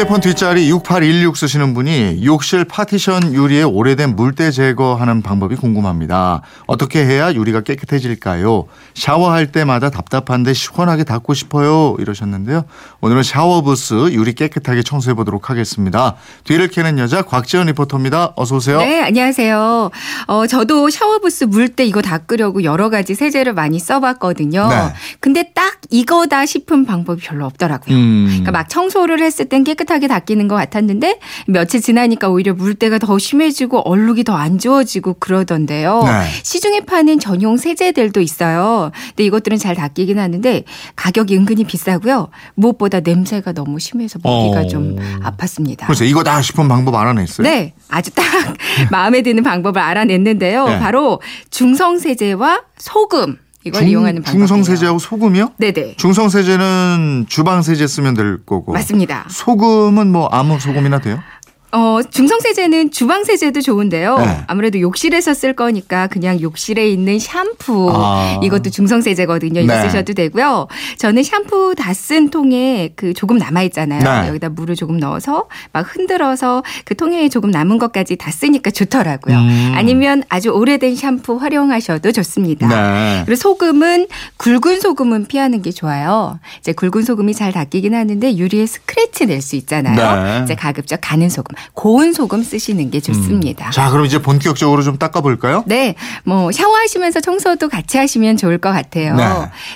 휴대폰 뒷자리 6816 쓰시는 분이 욕실 파티션 유리에 오래된 물때 제거하는 방법이 궁금합니다. 어떻게 해야 유리가 깨끗해질까요? 샤워할 때마다 답답한데 시원하게 닦고 싶어요. 이러셨는데요. 오늘은 샤워부스 유리 깨끗하게 청소해 보도록 하겠습니다. 뒤를 캐는 여자 곽지연 리포터입니다. 어서 오세요. 네, 안녕하세요. 어, 저도 샤워부스 물때 이거 닦으려고 여러 가지 세제를 많이 써봤거든요. 네. 근데 딱 이거다 싶은 방법이 별로 없더라고요. 음. 그러니까 막 청소를 했을 땐 깨끗 하게 닦이는 것 같았는데 며칠 지나니까 오히려 물때가 더 심해지고 얼룩이 더안 지워지고 그러던데요. 네. 시중에 파는 전용 세제들도 있어요. 근데 이것들은 잘 닦이긴 하는데 가격이 은근히 비싸고요. 무엇보다 냄새가 너무 심해서 먹기가 어. 좀 아팠습니다. 그래서 이거다 싶은 방법 알아냈어요. 네, 아주 딱 마음에 드는 방법을 알아냈는데요. 네. 바로 중성세제와 소금 이걸 이용하는 방법이에요. 중성세제하고 소금이요? 네네. 중성세제는 주방세제 쓰면 될 거고. 맞습니다. 소금은 뭐 아무 소금이나 돼요? 어, 중성세제는 주방세제도 좋은데요. 네. 아무래도 욕실에서 쓸 거니까 그냥 욕실에 있는 샴푸. 아. 이것도 중성세제거든요. 이거 네. 쓰셔도 되고요. 저는 샴푸 다 쓴 통에 그 조금 남아 있잖아요. 네. 여기다 물을 조금 넣어서 막 흔들어서 그 통에 조금 남은 것까지 다 쓰니까 좋더라고요. 음. 아니면 아주 오래된 샴푸 활용하셔도 좋습니다. 네. 그리고 소금은 굵은 소금은 피하는 게 좋아요. 이제 굵은 소금이 잘 닦이긴 하는데 유리에 스크래치 낼 수 있잖아요. 네. 이제 가급적 가는 소금, 고운 소금 쓰시는 게 좋습니다. 자, 그럼 이제 본격적으로 좀 닦아볼까요? 네, 뭐 샤워하시면서 청소도 같이 하시면 좋을 것 같아요. 네.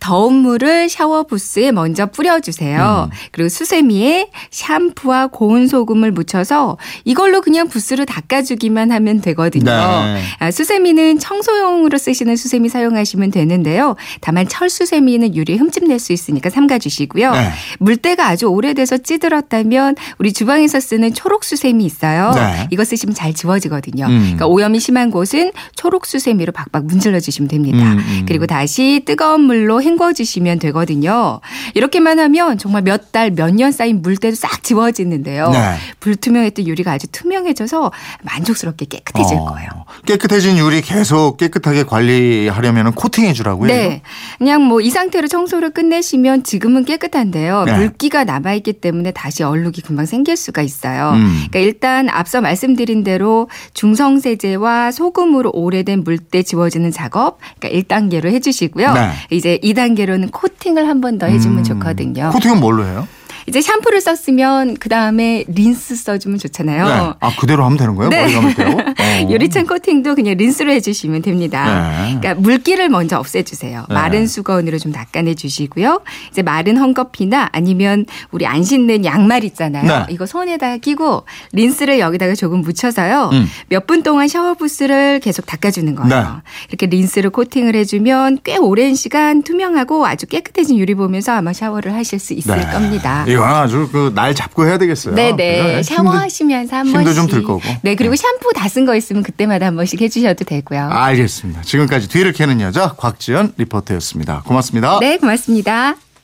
더운 물을 샤워 부스에 먼저 뿌려주세요. 음. 그리고 수세미에 샴푸와 고운 소금을 묻혀서 이걸로 그냥 부스를 닦아주기만 하면 되거든요. 네. 아, 수세미는 청소용으로 쓰시는 수세미 사용하시면 되는데요. 다만 철 수세미는 유리에 흠집 낼 수 있으니까 삼가주시고요. 네. 물때가 아주 오래돼서 찌들었다면 우리 주방에서 쓰는 초록 수세미 있어요. 네. 이거 쓰시면 잘 지워지거든요. 음. 그러니까 오염이 심한 곳은 초록 수세미로 박박 문질러 주시면 됩니다. 음, 음. 그리고 다시 뜨거운 물로 헹궈 주시면 되거든요. 이렇게만 하면 정말 몇 달, 몇 년 쌓인 물때도 싹 지워지는데요. 네. 불투명했던 유리가 아주 투명해져서 만족스럽게 깨끗해질 어, 거예요. 깨끗해진 유리 계속 깨끗하게 관리하려면 코팅해 주라고요? 네. 그냥 뭐 이 상태로 청소를 끝내시면 지금은 깨끗한데요. 네. 물기가 남아 있기 때문에 다시 얼룩이 금방 생길 수가 있어요. 음. 그러니까 일단 앞서 말씀드린 대로 중성세제와 소금으로 오래된 물때 지워지는 작업 그러니까 1단계로 해주시고요. 네. 이제 2단계로는 코팅을 한 번 더 해주면 음. 좋거든요. 코팅은 뭘로 해요? 이제 샴푸를 썼으면 그 다음에 린스 써주면 좋잖아요. 네. 아, 그대로 하면 되는 거예요? 네. 어. 유리창 코팅도 그냥 린스로 해주시면 됩니다. 네. 그러니까 물기를 먼저 없애주세요. 네. 마른 수건으로 좀 닦아내 주시고요. 이제 마른 헝겊이나 아니면 우리 안 씻는 양말 있잖아요. 네. 이거 손에다가 끼고 린스를 여기다가 조금 묻혀서요. 음. 몇분 동안 샤워 부스를 계속 닦아주는 거예요. 네. 이렇게 린스를 코팅을 해주면 꽤 오랜 시간 투명하고 아주 깨끗해진 유리 보면서 아마 샤워를 하실 수 있을 네. 겁니다. 이거 아주 그 날 잡고 해야 되겠어요. 네네. 그죠? 샤워하시면서 한 힘도 번씩. 좀들 거고. 네. 그리고 샴푸 다 쓴 거 있으면 그때마다 한 번씩 해주셔도 되고요. 알겠습니다. 지금까지 뒤를 캐는 여자 곽지연 리포터였습니다. 고맙습니다. 네, 고맙습니다.